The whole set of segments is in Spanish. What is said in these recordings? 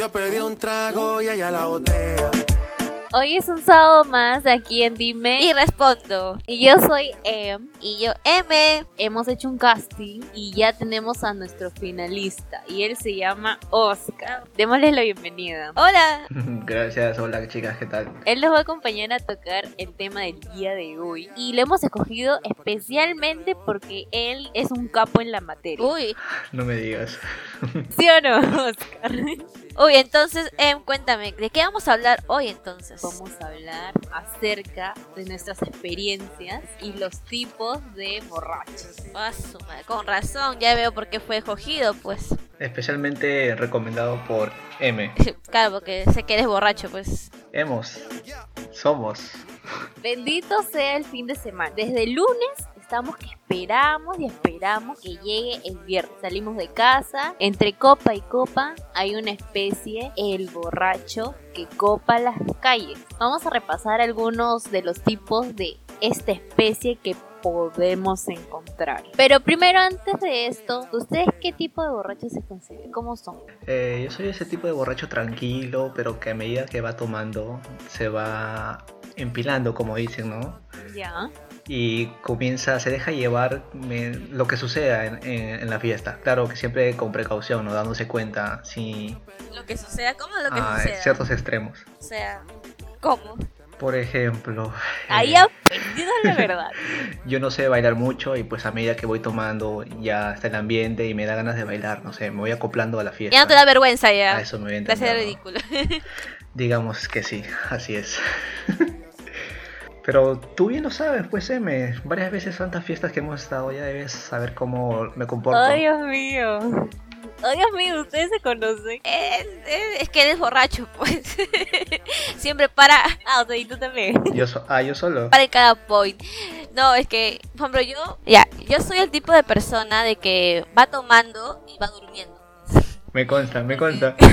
Yo pedí un trago y allá la botella. Hoy es un sábado más aquí en Dime Y respondo. y yo soy Em. Y yo, M. Hemos hecho un casting y ya tenemos a nuestro finalista y él se llama Oscar. Démosle la bienvenida. Hola. Gracias, hola chicas, ¿qué tal? Él nos va a acompañar a tocar el tema del día de hoy y lo hemos escogido especialmente porque él es un capo en la materia. Uy. No me digas. ¿Sí o no, Oscar? Uy, entonces, Em, cuéntame, ¿de qué vamos a hablar hoy entonces? Vamos a hablar acerca de nuestras experiencias y los tipos de borrachos. Ah, su madre, Con razón, ya veo por qué fue escogido, pues. Especialmente recomendado por M. Claro, porque sé que eres borracho, pues. Hemos. Somos. Bendito sea el fin de semana. Desde el lunes estamos que esperamos y esperamos que llegue el viernes. Salimos de casa, entre copa y copa hay una especie, el borracho que copa las calles. Vamos a repasar algunos de los tipos de esta especie que podemos encontrar. Pero primero, antes de esto, ¿ustedes qué tipo de borrachos se consideran? ¿Cómo son? Eh, yo soy ese tipo de borracho tranquilo, pero que a medida que va tomando se va empilando, como dicen, ¿no? Ya. Y comienza, se deja llevar me- lo que suceda en, en- en la fiesta. Claro que siempre con precaución, ¿no? Dándose cuenta si Lo que suceda, ¿cómo lo que a suceda? ciertos extremos. O sea, ¿cómo? Por ejemplo, Ahí eh, aprendido la verdad. yo no sé bailar mucho y pues a medida que voy tomando ya está el ambiente y me da ganas de bailar, no sé, me voy acoplando a la fiesta. Ya no te da vergüenza ya. A eso me voy a Te ridículo. Digamos que sí, así es. Pero tú bien lo sabes, pues M, varias veces tantas fiestas que hemos estado ya debes saber cómo me comporto. Oh, Dios mío. Oh, Dios mío, ustedes se conocen. es, es- es que eres borracho, pues. Siempre para, Ah, o sea, y tú también. Yo so- ah, yo solo. para en cada point. No, es que, por ejemplo, yo, ya, yo soy el tipo de persona de que va tomando y va durmiendo. Me consta, me consta.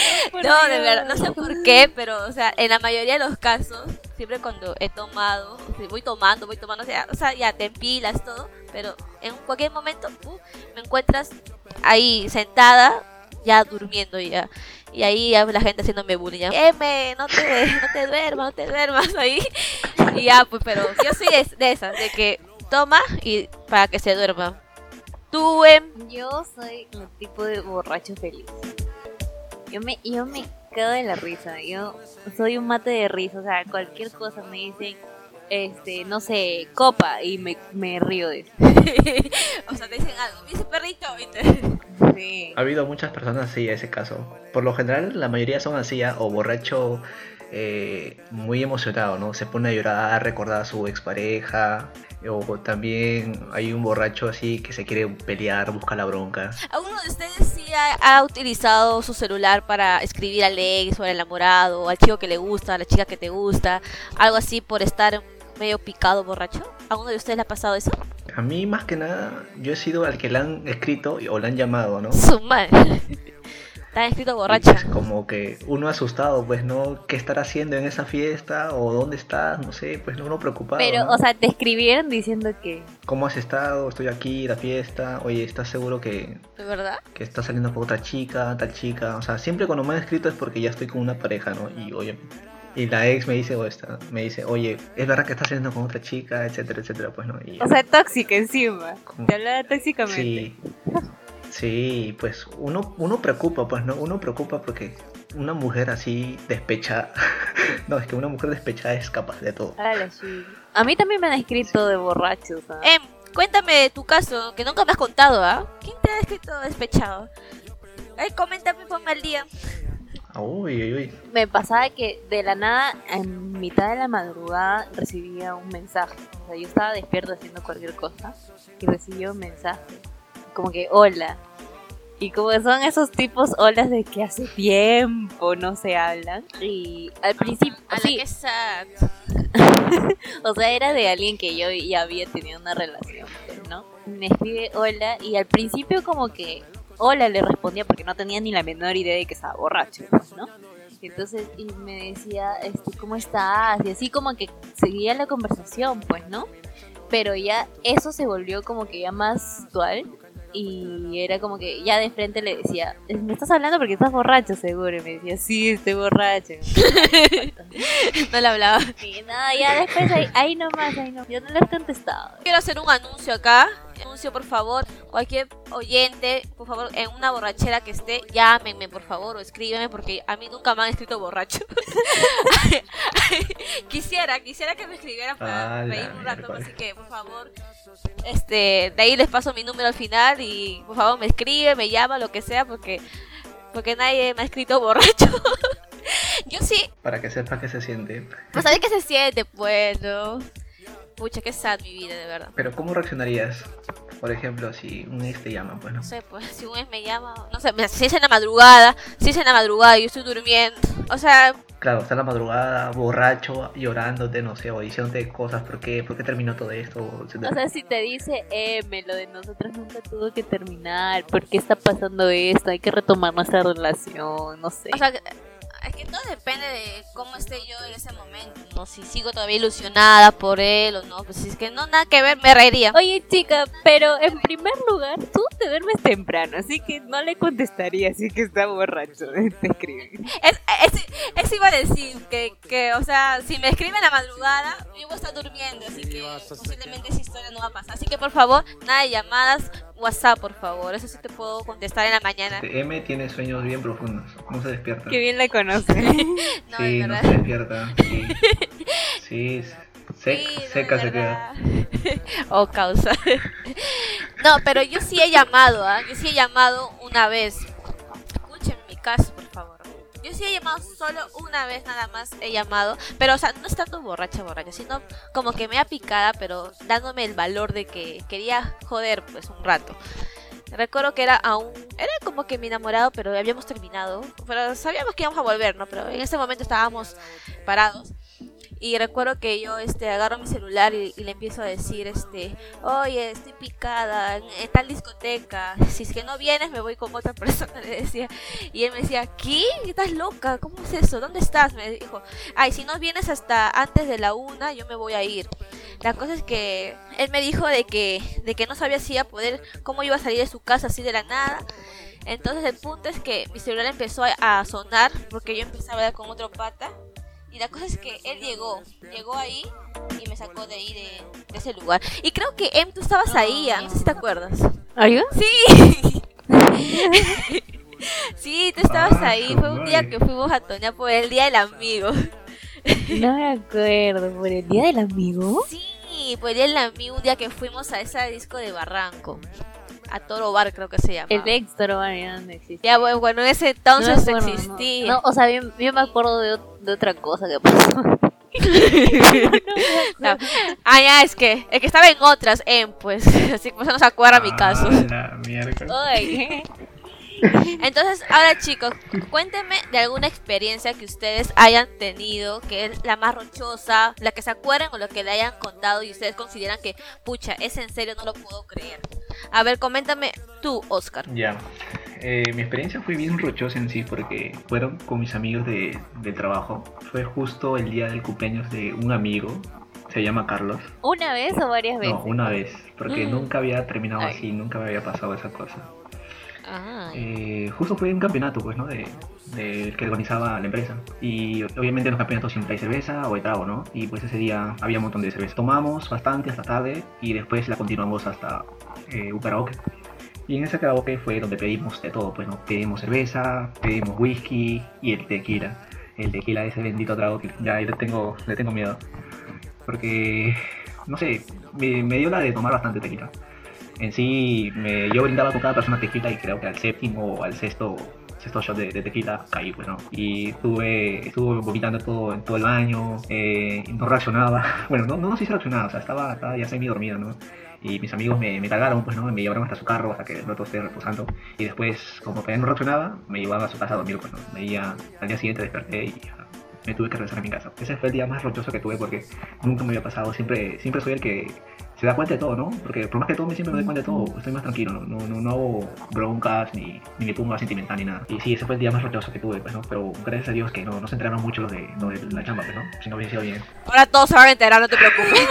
No, de verdad, no sé por qué, pero, o sea, en la mayoría de los casos, siempre cuando he tomado, voy tomando, voy tomando, o sea, o sea, ya te empilas todo, pero en cualquier momento uh, me encuentras ahí sentada, ya durmiendo ya. Y ahí ya la gente haciéndome bullying, ya, M, no te, no te duermas, no te duermas ahí. Y ya, pues, pero yo soy de, de esas, de que toma y para que se duerma. Tú, em, Yo soy el tipo de borracho feliz. Yo me, yo me quedo de la risa. Yo soy un mate de risa. O sea, cualquier cosa me dicen, este, no sé, copa. Y me, me río de eso. o sea, te dicen algo, me dice perrito, ¿viste? Sí. Ha habido muchas personas así a ese caso. Por lo general, la mayoría son así, ¿ah? o borracho eh, muy emocionado, ¿no? Se pone a llorar, a recordar a su expareja. O también hay un borracho así que se quiere pelear, busca la bronca. ¿Alguno de ustedes sí ha, ha utilizado su celular para escribir al ex o al enamorado, o al chico que le gusta, a la chica que te gusta, algo así por estar medio picado borracho? ¿Alguno de ustedes le ha pasado eso? A mí, más que nada, yo he sido al que le han escrito o le han llamado, ¿no? Su madre. Está escrito borracha. pues, como que uno asustado, pues, ¿no? ¿Qué estar haciendo en esa fiesta? ¿O dónde estás? No sé, pues, no, uno preocupado. Pero, ¿no? o sea, te escribieron diciendo que. ¿Cómo has estado? Estoy aquí, la fiesta. Oye, ¿estás seguro que, ¿De verdad? que estás saliendo con otra chica, tal chica? O sea, siempre cuando me han escrito es porque ya estoy con una pareja, ¿no? Y oye, y la ex me dice, o esta, me dice, oye, es verdad que estás saliendo con otra chica, etcétera, etcétera, pues, ¿no? Y, O sea, tóxica encima. como- Te hablaba tóxicamente. sí, sí, pues uno, uno preocupa, pues, ¿no? Uno preocupa porque una mujer así despechada, no, es que una mujer despechada es capaz de todo. Sí. A mí también me han escrito de borrachos. ¿ah? Em, cuéntame de tu caso, que nunca me has contado, ¿ah? ¿Quién te ha escrito despechado? Ay, coméntame, ponme al día. Uy, uy, uy. me pasaba que de la nada, en mitad de la madrugada, recibía un mensaje. O sea, yo estaba despierto haciendo cualquier cosa y recibía un mensaje. Como que, hola. Y como son esos tipos olas de que hace tiempo no se hablan. Y al principio, A la sí, que sad. o sea, era de alguien que yo ya había tenido una relación, ¿no? Me escribe hola y al principio como que hola le respondía porque no tenía ni la menor idea de que estaba borracho, pues, ¿no? Y entonces, y me decía, este, ¿cómo estás? Y así como que seguía la conversación, pues, ¿no? Pero ya eso se volvió como que ya más actual y era como que ya de frente le decía, me estás hablando porque estás borracho seguro. Y me decía, sí, estoy borracho. no le hablaba. Y nada, ya después ahí, ahí nomás, ahí nomás. Yo no le he contestado. Quiero hacer un anuncio acá. Anuncio, por favor, cualquier oyente, por favor, en una borrachera que esté, llámenme, por favor, o escríbeme, porque a mí nunca me han escrito borracho. quisiera, quisiera que me escribieran para Ah, reír un rato, así que, por favor, este, de ahí les paso mi número al final y, por favor, me escribe, me llama, lo que sea, porque, porque nadie me ha escrito borracho. Yo sí, Para que sepa qué se siente. pues sabes qué se siente, pues, ¿no? Pucha, qué sad mi vida, de verdad. Pero ¿cómo reaccionarías? Por ejemplo, si un ex te llama, pues no. No sé, pues si un ex me llama, no sé, mira, si es en la madrugada, si es en la madrugada y yo estoy durmiendo, o sea, Claro, está en la madrugada, borracho, llorándote, no sé, o diciéndote cosas, ¿por qué, por qué terminó todo esto? O sea, si te dice, M, lo de nosotros nunca tuvo que terminar, ¿por qué está pasando esto? Hay que retomar nuestra relación, no sé. o sea, que todo depende de cómo esté yo en ese momento, ¿no? Si sigo todavía ilusionada por él o no, pues si es que no, nada que ver, me reiría. Oye, chica, pero en primer lugar, tú te duermes temprano, así que no le contestaría así que está borracho. Te escriben. Es, es, es iba a decir que, que, o sea, si me escriben a la madrugada, yo voy a estar durmiendo, así que posiblemente esa historia no va a pasar. Así que por favor, nada de llamadas, WhatsApp, por favor, eso sí te puedo contestar en la mañana. Este, M tiene sueños bien profundos, no se despierta. Qué bien la conoce. No, sí, no se despierta. Sí, sí sec- Sí, no, seca se queda. verdad. oh, causa. no, pero yo sí he llamado, ¿ah? Yo sí he llamado una vez. Escuchen mi caso. Yo sí he llamado solo una vez nada más he llamado, pero o sea, no estando borracha, borracha, sino como que me ha picada, pero dándome el valor de que quería joder pues un rato. Recuerdo que era aún, era como que mi enamorado, pero habíamos terminado, pero sabíamos que íbamos a volver, ¿no? Pero en ese momento estábamos parados. Y recuerdo que yo este agarro mi celular y, le empiezo a decir este, "Oye, estoy picada en, tal discoteca. Si es que no vienes, me voy con otra persona", le decía. Y él me decía, "¿Qué? ¿Estás loca? ¿Cómo es eso? ¿Dónde estás?" Me dijo, "Ay, si no vienes hasta antes de la una, yo me voy a ir." La cosa es que él me dijo de que de que no sabía si iba a poder cómo iba a salir de su casa así de la nada. Entonces el punto es que mi celular empezó a, sonar porque yo empecé a hablar con otro pata. Y la cosa es que él llegó, llegó ahí y me sacó de ahí de, de ese lugar. Y creo que Em, tú estabas ahí, ah, no sé si te acuerdas. ¿Ayuda? Sí. Sí, tú estabas Ah, ahí. Fue un día que fuimos a Toña por el Día del Amigo. No me acuerdo, ¿por el día del amigo? Sí, por el Día del Amigo, un día que fuimos a ese disco de Barranco. A Toro Bar creo que se llama. El Dexter, bueno, ya no existe. Ya, bueno, bueno, en ese No entonces acuerdo, no. existía. No, o sea, yo, yo me acuerdo de, de otra cosa que pasó. No. Ah, ya, es que, es que estaba en otras, en pues, así que pues no se acuerda mi caso. Ah, la miércoles. Ay, Entonces, ahora chicos, cuéntenme de alguna experiencia que ustedes hayan tenido, que es la más rochosa, la que se acuerden o la que le hayan contado y ustedes consideran que, pucha, es en serio, no lo puedo creer. A ver, coméntame tú, Oscar. Ya. Eh, mi experiencia fue bien rochosa en sí porque fueron con mis amigos de, del trabajo. Fue justo el día del cumpleaños de un amigo. Se llama Carlos. ¿Una vez o varias veces? No, una vez. Porque Mm. nunca había terminado Ay. así, nunca me había pasado esa cosa. Ah, Eh, justo fue un campeonato, pues, ¿no? De, de- que organizaba la empresa. Y obviamente en los campeonatos siempre hay cerveza o hay trago, ¿no? Y pues ese día había un montón de cerveza. Tomamos bastante hasta tarde y después la continuamos hasta eh, un karaoke. Y en ese karaoke fue donde pedimos de todo, pues, ¿no? Pedimos cerveza, pedimos whisky y el tequila. El tequila, ese bendito trago que ya le tengo, le tengo miedo. Porque, no sé, me dio la de tomar bastante tequila en sí me, yo brindaba con cada persona tequila y creo que al séptimo o al sexto sexto shot de, de tequila caí pues no y estuve estuve vomitando todo en todo el baño eh, no reaccionaba bueno no no sí se reaccionaba o sea estaba, estaba ya semi dormido no y mis amigos me, me cargaron pues no me llevaron hasta su carro hasta que el rato esté reposando. Y después como todavía no reaccionaba me llevaban a su casa a dormir pues no al día siguiente desperté y ah, me tuve que regresar a mi casa. Ese fue el día más rochoso que tuve porque nunca me había pasado. Siempre siempre soy el que se da cuenta de todo, ¿no? Porque por más que tome siempre me doy cuenta de todo, estoy más tranquilo, no, no, no, no hago broncas ni, ni me pongo sentimental ni nada. Y sí, ese fue el día más rochoso que tuve, pues, ¿no? Pero gracias a Dios que no, no se enteraron mucho los de, los de la chamba, pues, ¿no? Si no hubiese sido bien. ahora todos se van a enterar, no te preocupes.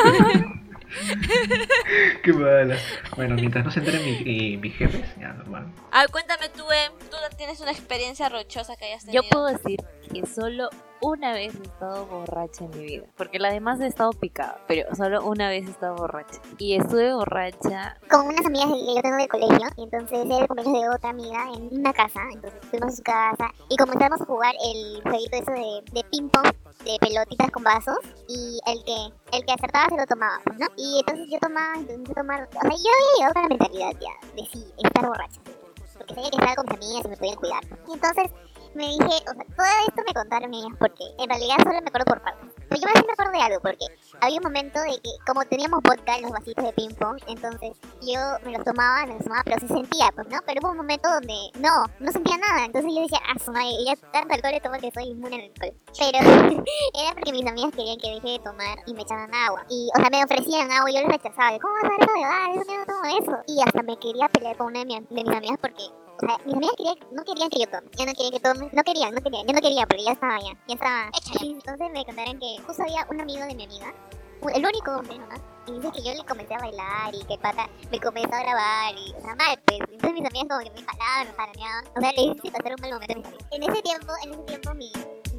Qué mala. Bueno, mientras no se enteren mi, mis jefes, ya normal. A ver, cuéntame tú, Em, tú tienes una experiencia rochosa que hayas tenido. Yo puedo decir que solo una vez he estado borracha en mi vida. Porque la demás he estado picada. Pero solo una vez he estado borracha. Y estuve borracha. Con unas amigas yo tengo del colegio. Y entonces era el cumpleaños de otra amiga en una casa. Entonces fuimos a su casa. Y comenzamos a jugar el jueguito eso de, de ping-pong. De pelotitas con vasos. Y el que el que acertaba se lo tomaba, ¿no? Y entonces yo tomaba, entonces tomar. O sea, yo había llegado con la mentalidad ya de sí, estar borracha. Porque sabía que estaba con mis amigas y me podían cuidar. Y entonces me dije, o sea, todo esto me contaron ellas porque en realidad solo me acuerdo por partes. Pero yo me siempre acuerdo de algo porque había un momento de que como teníamos vodka en los vasitos de ping pong, entonces yo me los tomaba, me los tomaba, pero sí sentía, pues, ¿no? Pero hubo un momento donde no, no sentía nada. Entonces yo decía, ah, su madre, ya tanto alcohol le tomo que soy inmune al alcohol. Pero era porque mis amigas querían que deje de tomar y me echaban agua. Y, o sea, me ofrecían agua y yo les rechazaba. ¿Cómo vas a dar eso dar? Eso no tomo eso. Y hasta me quería pelear con una de mis, de mis amigas porque o sea, mis amigas no querían que yo tome. Ya no querían que tome. No querían, no querían. Yo no quería porque ya estaba ya. Ya estaba hecha. Entonces me contaron que justo había un amigo de mi amiga. El único hombre nomás. Y dice que yo le comencé a bailar y que el pata me comenzó a grabar y, o sea, mal, pues. Entonces mis amigas como que me jalaban, me jalaneaban. O sea, le hice pasar un mal momento a mis amigas. En ese tiempo, en ese tiempo mi,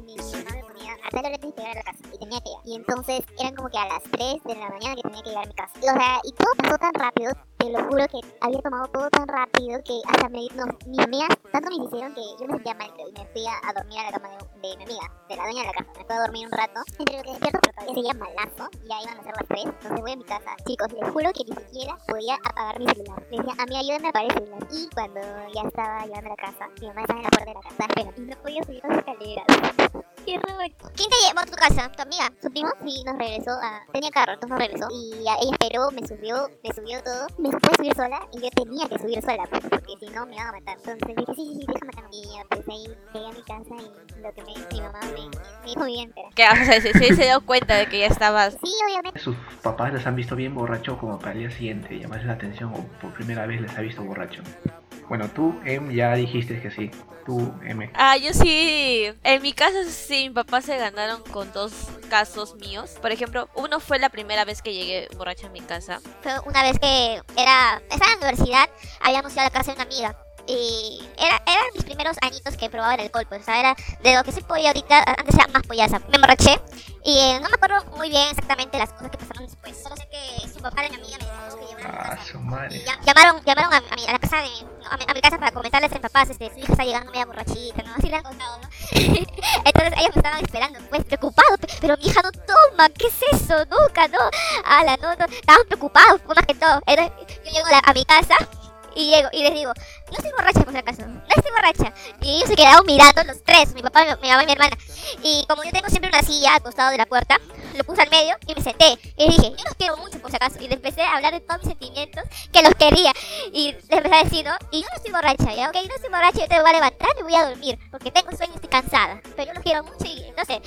mi mamá me ponía a tal hora tenía que llegar a la casa y tenía que ir. Y entonces eran como que a las 3 de la mañana que tenía que llegar a mi casa. O sea, y todo pasó tan rápido te lo juro que había tomado todo tan rápido que hasta me, no, mis amigas tanto me hicieron que yo me sentía mal y me fui a, dormir a la cama de, de, mi amiga, de la dueña de la casa. Me fui a dormir un rato, entre lo que despierto, pero todavía seguía malazo, ya iban a ser las 3, entonces voy a mi casa. Chicos, les juro que ni siquiera podía apagar mi celular. Me decía, a mí ayúdame a apagar el celular. Y cuando ya estaba llegando a la casa, mi mamá estaba en la puerta de la casa, pero y no podía subir las escaleras. Qué ¿Quién te llevó a tu casa? ¿Tu amiga? Su primo sí nos regresó a... Tenía carro, entonces nos regresó. Y ella esperó, me subió, me subió todo. Me subir sola y yo tenía que subir sola, pues, porque si no me iban a matar. Entonces dije, sí, sí, sí, déjame matar a mi Pues ahí llegué a mi casa y lo que me, mi mamá me, me dijo bien, pero... ¿Qué? O sea, sí, se dio cuenta de que ya estabas... Sí, obviamente. Sus papás les han visto bien borracho como para el día siguiente, llamarles la atención o por primera vez les ha visto borracho. Bueno, tú, Em, ya dijiste que sí. Tú, M. Ah, yo sí. En mi caso, sí, mi papá se ganaron con dos casos míos. Por ejemplo, uno fue la primera vez que llegué borracha a mi casa. Fue una vez que era, estaba en la universidad, habíamos ido a la casa de una amiga. Y era, eran mis primeros añitos que probaba el alcohol, pues, o sea, era de lo que soy pollo ahorita, antes era más pollaza. Me emborraché y eh, no me acuerdo muy bien exactamente las cosas que pasaron después. Solo sé que su papá de mi amiga me dijo que llevaron a, su madre. llamaron, llamaron a, a, mi, a la casa de a mi, a mi, casa para comentarles a mis papás, este, su hija está llegando media borrachita, ¿no? Así le han contado, ¿no? Entonces ellos me estaban esperando, pues preocupados, pero mi hija no toma, ¿qué es eso? Nunca, no. Ala, no, no, estaban preocupados, más que todo. Entonces, yo llego a, la, a mi casa y llego y les digo, no estoy borracha por si acaso, no estoy borracha. Y ellos se quedaron mirando los tres, mi papá, mi, mamá y mi hermana. Y como yo tengo siempre una silla al costado de la puerta, lo puse al medio y me senté. Y dije, yo los quiero mucho por si acaso. Y les empecé a hablar de todos mis sentimientos, que los quería. Y les empecé a decir, ¿no? Y yo no estoy borracha, ¿ya? Ok, no estoy borracha, yo te voy a levantar y voy a dormir, porque tengo sueño y estoy cansada. Pero yo los quiero mucho y entonces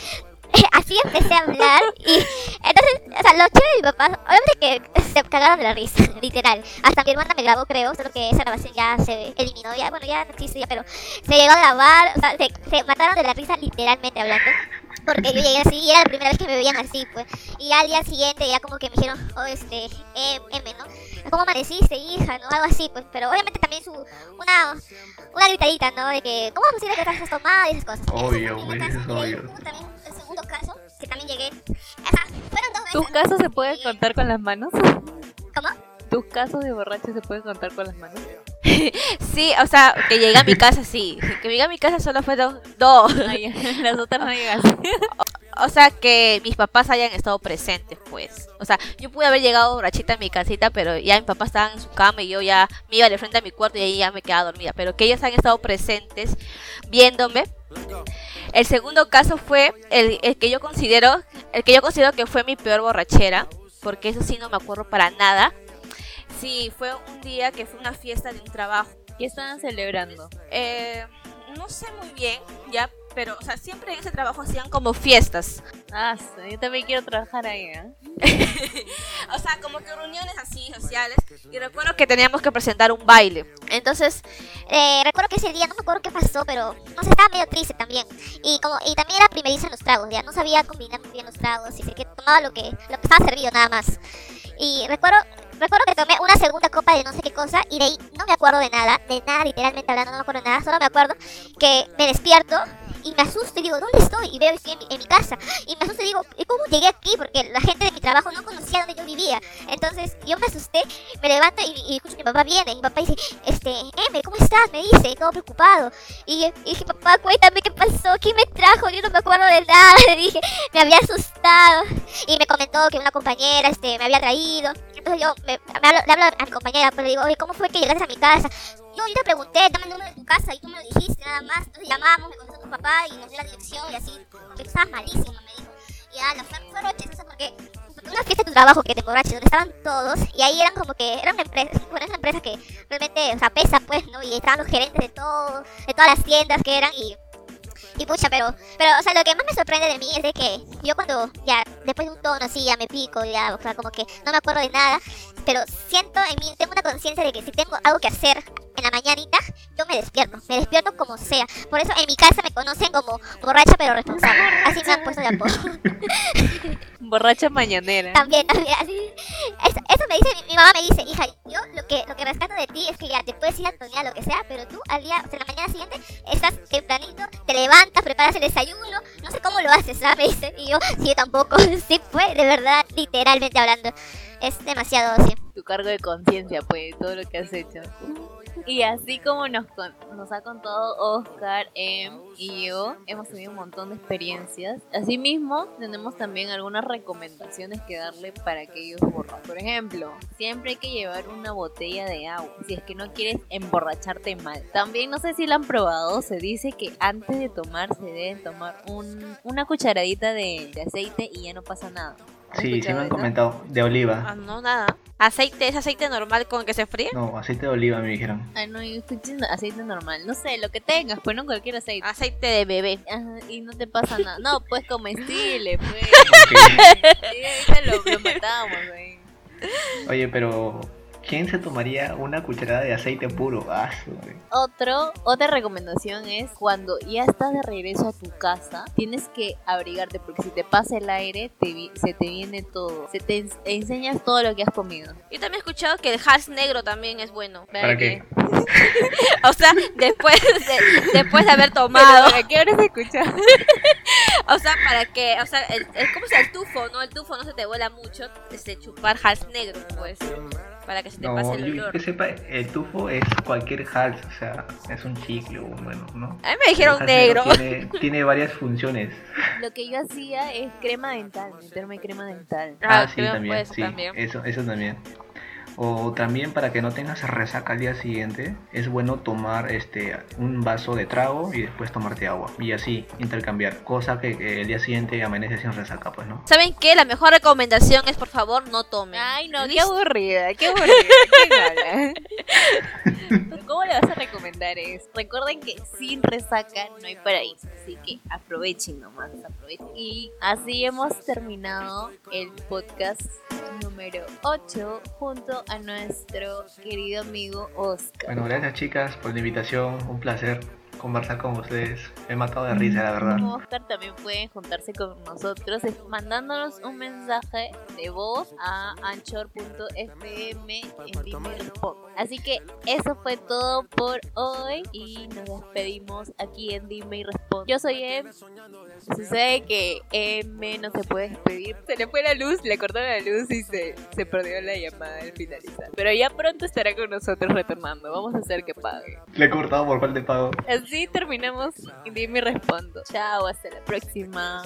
así empecé a hablar y entonces, o sea, lo chévere de mi papá, obviamente que se cagaron de la risa, literal. Hasta mi hermana me grabó, creo, solo que esa grabación ya se eliminó, ya, bueno, ya no existe ya, pero se llegó a grabar, o sea, se, se mataron de la risa literalmente hablando. Porque yo llegué así y era la primera vez que me veían así, pues. Y al día siguiente ya como que me dijeron, oh, este, M, ¿no? ¿Cómo amaneciste, hija? ¿no? Algo así, pues. Pero obviamente también su, una, una gritadita, ¿no? De que, ¿cómo es posible que estás tomada y esas cosas? Obvio, güey, obvio. También también llegué. O sea, fueron dos veces. ¿Tus casos se pueden contar con las manos? ¿Cómo? ¿Tus casos de borracho se pueden contar con las manos? sí, o sea, que llegué a mi casa, sí. Que llegué a mi casa solo fue dos. las otras no llegas. O, sea, que mis papás hayan estado presentes, pues. O sea, yo pude haber llegado borrachita a mi casita, pero ya mi papá estaba en su cama y yo ya me iba de frente a mi cuarto y ahí ya me quedaba dormida. Pero que ellos han estado presentes viéndome. El segundo caso fue el, el que yo considero, el que yo considero que fue mi peor borrachera, porque eso sí no me acuerdo para nada. Sí, fue un día que fue una fiesta de un trabajo. ¿Qué estaban celebrando? Eh, no sé muy bien, ya, pero, o sea, siempre en ese trabajo hacían como fiestas. Ah, sí, yo también quiero trabajar ahí, ¿eh? o sea, como que reuniones así, sociales. Y recuerdo que teníamos que presentar un baile. Entonces, eh, recuerdo que ese día, no me acuerdo qué pasó, pero no sé, estaba medio triste también. Y como y también era primeriza en los tragos, ya no sabía combinar muy bien los tragos y sé que tomaba lo que, lo que estaba servido nada más. Y recuerdo, recuerdo que tomé una segunda copa de no sé qué cosa y de ahí no me acuerdo de nada, de nada literalmente hablando, no me acuerdo de nada, solo me acuerdo que me despierto y me asusto y digo, ¿dónde estoy? Y veo que estoy en mi, casa. Y me asusto y digo, ¿y cómo llegué aquí? Porque la gente de mi trabajo no conocía dónde yo vivía. Entonces yo me asusté, me levanto y, escucho que mi papá viene. Y mi papá dice, este, M, ¿cómo estás? Me dice, todo preocupado. Y, y dije, papá, cuéntame qué pasó, quién me trajo, yo no me acuerdo de nada. Le dije, me había asustado. Y me comentó que una compañera este, me había traído. Entonces yo me, hablo- le hablo a mi compañera, pero le digo, oye, ¿cómo fue que llegaste a mi casa? Yo, yo te pregunté, dame el número de tu casa y tú me lo dijiste nada más. Entonces llamamos, me contestó papá y nos dio la dirección y así. Tú estabas malísimo, me dijo. Y ah, no, fue, chistoso porque una fiesta de tu trabajo que te emborraches, donde estaban todos y ahí eran como que, eran empresas, bueno, una empresa que realmente, o sea, pesa pues, ¿no? Y estaban los gerentes de todo, de todas las tiendas que eran y y pucha, pero, pero, o sea, lo que más me sorprende de mí es de que yo cuando ya, después de un tono así, ya me pico, ya, o sea, como que no me acuerdo de nada, pero siento en mí, tengo una conciencia de que si tengo algo que hacer en la mañanita, yo me despierto, me despierto como sea. Por eso en mi casa me conocen como borracha pero responsable. Así me han puesto de apodo. Borracha mañanera. También, también, así. Eso, eso me dice, mi, mi mamá me dice, hija, yo lo que, lo que rescato de ti es que ya te puedes ir a tonear lo que sea, pero tú al día, o sea, la mañana siguiente, estás tempranito, te levantas, preparas el desayuno, no sé cómo lo haces, ¿sabes? Y yo, sí, tampoco, sí, fue, de verdad, literalmente hablando, es demasiado, sí. tu cargo de conciencia, pues, todo lo que has hecho. Y así como nos, con- nos ha contado Oscar, Em y yo, hemos tenido un montón de experiencias. Asimismo, tenemos también algunas recomendaciones que darle para aquellos borrachos. Por ejemplo, siempre hay que llevar una botella de agua, si es que no quieres emborracharte mal. También, no sé si lo han probado, se dice que antes de tomar se deben tomar un- una cucharadita de, de aceite y ya no pasa nada. ¿Has Sí, sí me han comentado. De Ah, oliva. no, nada. Aceite, ¿es aceite normal con que se fríe? No, aceite de oliva me dijeron. Ah, no, yo estoy diciendo aceite normal. No sé, lo que tengas, pues no cualquier aceite. Aceite de bebé. Ajá, y no te pasa nada. No, pues comestible, pues. Sí, ahorita lo, lo matamos, güey. Oye, pero ¿quién se tomaría una cucharada de aceite puro? Ah. Otro, otra recomendación es cuando ya estás de regreso a tu casa, tienes que abrigarte porque si te pasa el aire, te vi- se te viene todo. Se te ens- enseñas todo lo que has comido. Yo también he escuchado que el hars negro también es bueno. ¿Para qué? O sea, después de, después de haber tomado. ¿A qué hora se escucha? O sea, para que, o sea, el- es como si el tufo, ¿no? El tufo no se te vuela mucho, este, chupar hals negro, pues, para que se te No, pase el yo olor. que sepa, el tufo es cualquier hals, o sea, es un chicle o bueno, ¿no? A mí me dijeron negro. Tiene, tiene varias funciones. Lo que yo hacía es crema dental, meterme crema dental. Ah, sí, creo que también, sí, también. Eso, eso también. O también para que no tengas resaca al día siguiente, es bueno tomar este un vaso de trago y después tomarte agua. Y así intercambiar, cosa que, que el día siguiente amanece sin resaca, pues, ¿no? ¿Saben qué? La mejor recomendación es, por favor, no tomen. Ay, no, qué aburrida, qué aburrida. ¿Cómo le vas a recomendar eso? Recuerden que sin resaca no hay paraíso, así que aprovechen nomás, aprovechen. Y así hemos terminado el podcast número 8 junto a nuestro querido amigo Oscar. Bueno, gracias chicas por la invitación, un placer conversar con ustedes. Me he matado de risa, la verdad. Como Oscar también pueden juntarse con nosotros es- mandándonos un mensaje de voz a anchor.fm en. Así que eso fue todo por hoy y nos despedimos aquí en Dime y Responde. Yo soy Em. Sucede que M no se puede despedir. Se le fue la luz, le cortó la luz y se, se perdió la llamada al finalizar. Pero ya pronto estará con nosotros retornando. Vamos a hacer que pague. Le he cortado por falta de pago. Así terminamos Dime y Respondo. Chao, hasta la próxima.